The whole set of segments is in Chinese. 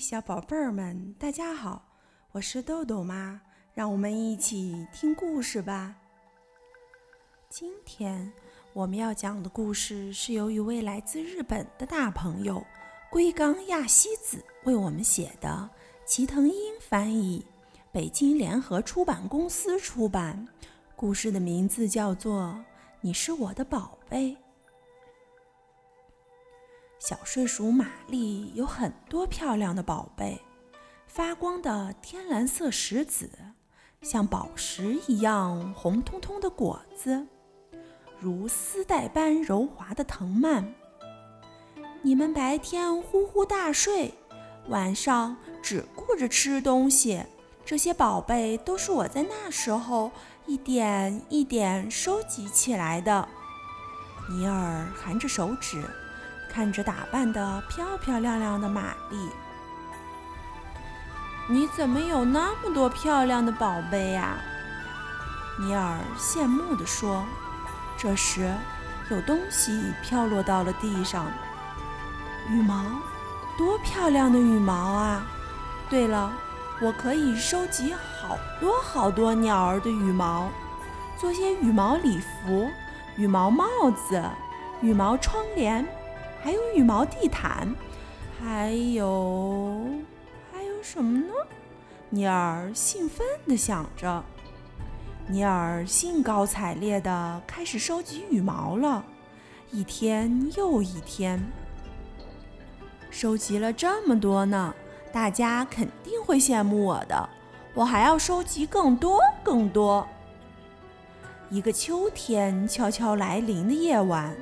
小宝贝儿们，大家好，我是豆豆妈，让我们一起听故事吧。今天我们要讲的故事是由一位来自日本的大朋友龟冈亚希子为我们写的，齐藤英翻译，北京联合出版公司出版。故事的名字叫做《你是我的宝贝》。小睡鼠玛丽有很多漂亮的宝贝，发光的天蓝色石子，像宝石一样红彤彤的果子，如丝带般柔滑的藤蔓。你们白天呼呼大睡，晚上只顾着吃东西。这些宝贝都是我在那时候一点一点收集起来的。尼尔含着手指。看着打扮的漂漂亮亮的玛丽，你怎么有那么多漂亮的宝贝呀？尼尔羡慕地说。这时，有东西飘落到了地上，羽毛，多漂亮的羽毛啊！对了，我可以收集好多好多鸟儿的羽毛，做些羽毛礼服、羽毛帽子、羽毛窗帘。还有羽毛地毯，还有还有什么呢？尼尔兴奋地想着。尼尔兴高采烈地开始收集羽毛了，一天又一天，收集了这么多呢，大家肯定会羡慕我的。我还要收集更多更多。一个秋天悄悄来临的夜晚。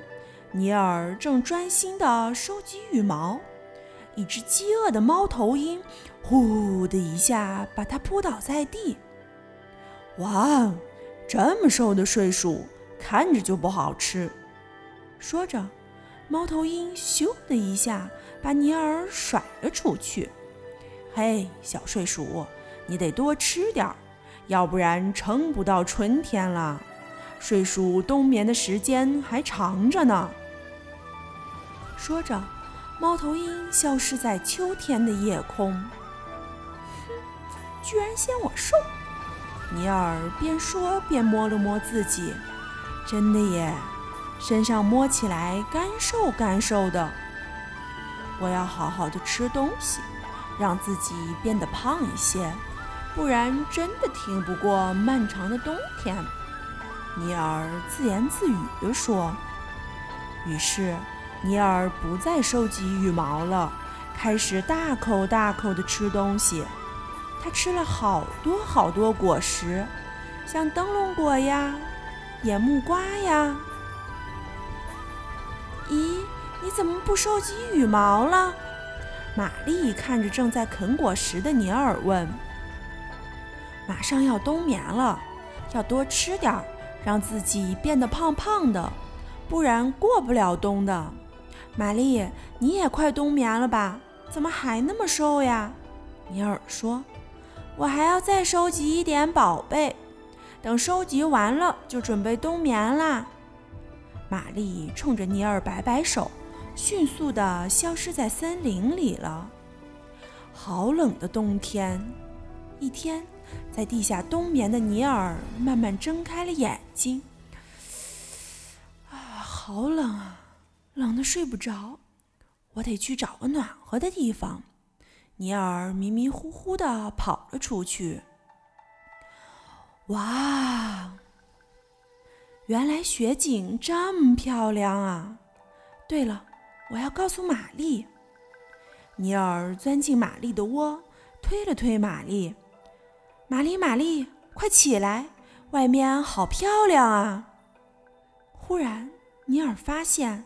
尼尔正专心地收集羽毛，一只饥饿的猫头鹰“呼”的一下把它扑倒在地。哇，这么瘦的睡鼠，看着就不好吃。说着，猫头鹰“咻”的一下把尼尔甩了出去。嘿，小睡鼠，你得多吃点儿，要不然撑不到春天了。睡鼠冬眠的时间还长着呢。说着，猫头鹰消失在秋天的夜空。哼，居然嫌我瘦！尼尔边说边摸了摸自己，真的耶，身上摸起来干瘦干瘦的。我要好好的吃东西，让自己变得胖一些，不然真的挺不过漫长的冬天。尼尔自言自语地说。于是。尼尔不再收集羽毛了，开始大口大口地吃东西。他吃了好多好多果实，像灯笼果呀、野木瓜呀。咦，你怎么不收集羽毛了？玛丽看着正在啃果实的尼尔问。马上要冬眠了，要多吃点儿，让自己变得胖胖的，不然过不了冬的。玛丽，你也快冬眠了吧？怎么还那么瘦呀？尼尔说：“我还要再收集一点宝贝，等收集完了就准备冬眠啦。”玛丽冲着尼尔摆摆手，迅速地消失在森林里了。好冷的冬天！一天，在地下冬眠的尼尔慢慢睁开了眼睛。啊，好冷啊！冷得睡不着，我得去找个暖和的地方。尼尔迷迷糊糊地跑了出去。哇，原来雪景这么漂亮啊！对了，我要告诉玛丽。尼尔钻进玛丽的窝，推了推玛丽：“玛丽，玛丽，快起来，外面好漂亮啊！”忽然，尼尔发现。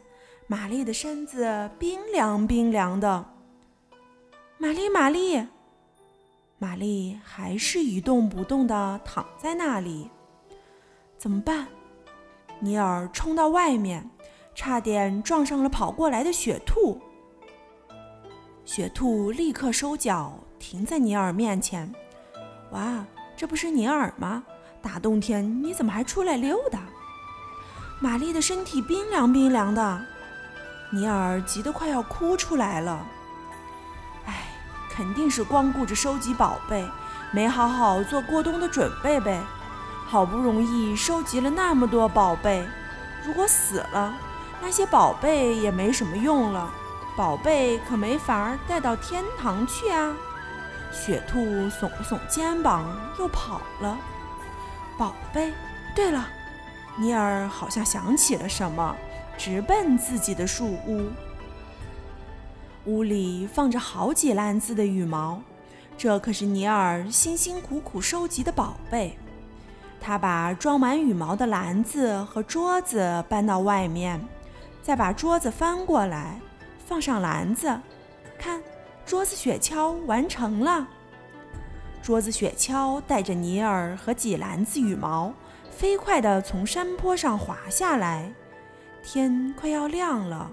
玛丽的身子冰凉冰凉的。玛丽，玛丽，玛丽还是一动不动的躺在那里。怎么办？尼尔冲到外面，差点撞上了跑过来的雪兔。雪兔立刻收脚，停在尼尔面前。哇，这不是尼尔吗？大冬天你怎么还出来溜达？玛丽的身体冰凉冰凉的。尼尔急得快要哭出来了。哎，肯定是光顾着收集宝贝，没好好做过冬的准备呗。好不容易收集了那么多宝贝，如果死了，那些宝贝也没什么用了。宝贝可没法带到天堂去啊！雪兔耸了耸肩膀，又跑了。宝贝，对了，尼尔好像想起了什么，直奔自己的树屋。屋里放着好几篮子的羽毛，这可是尼尔辛辛苦苦收集的宝贝。他把装满羽毛的篮子和桌子搬到外面，再把桌子翻过来，放上篮子。看，桌子雪橇完成了。桌子雪橇带着尼尔和几篮子羽毛，飞快地从山坡上滑下来。天快要亮了。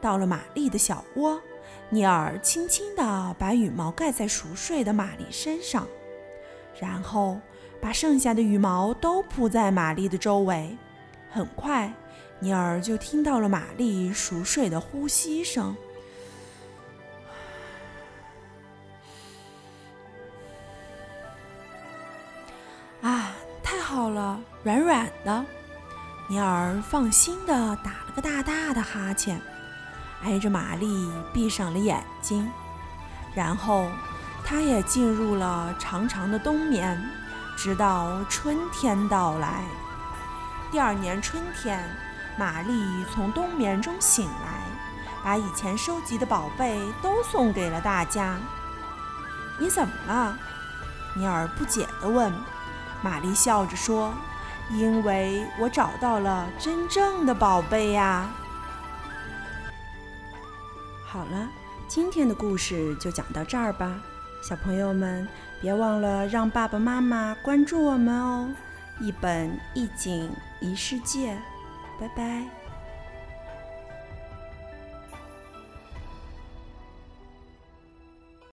到了玛丽的小窝，尼尔轻轻地把羽毛盖在熟睡的玛丽身上，然后把剩下的羽毛都铺在玛丽的周围。很快，尼尔就听到了玛丽熟睡的呼吸声。啊，太好了，软软的。尼尔放心地打了个大大的哈欠。挨着玛丽闭上了眼睛，然后他也进入了长长的冬眠，直到春天到来。第二年春天，玛丽从冬眠中醒来，把以前收集的宝贝都送给了大家。你怎么了？尼尔不解地问。玛丽笑着说：“因为我找到了真正的宝贝呀。”好了，今天的故事就讲到这儿吧，小朋友们别忘了让爸爸妈妈关注我们哦！一本一景一世界，拜拜。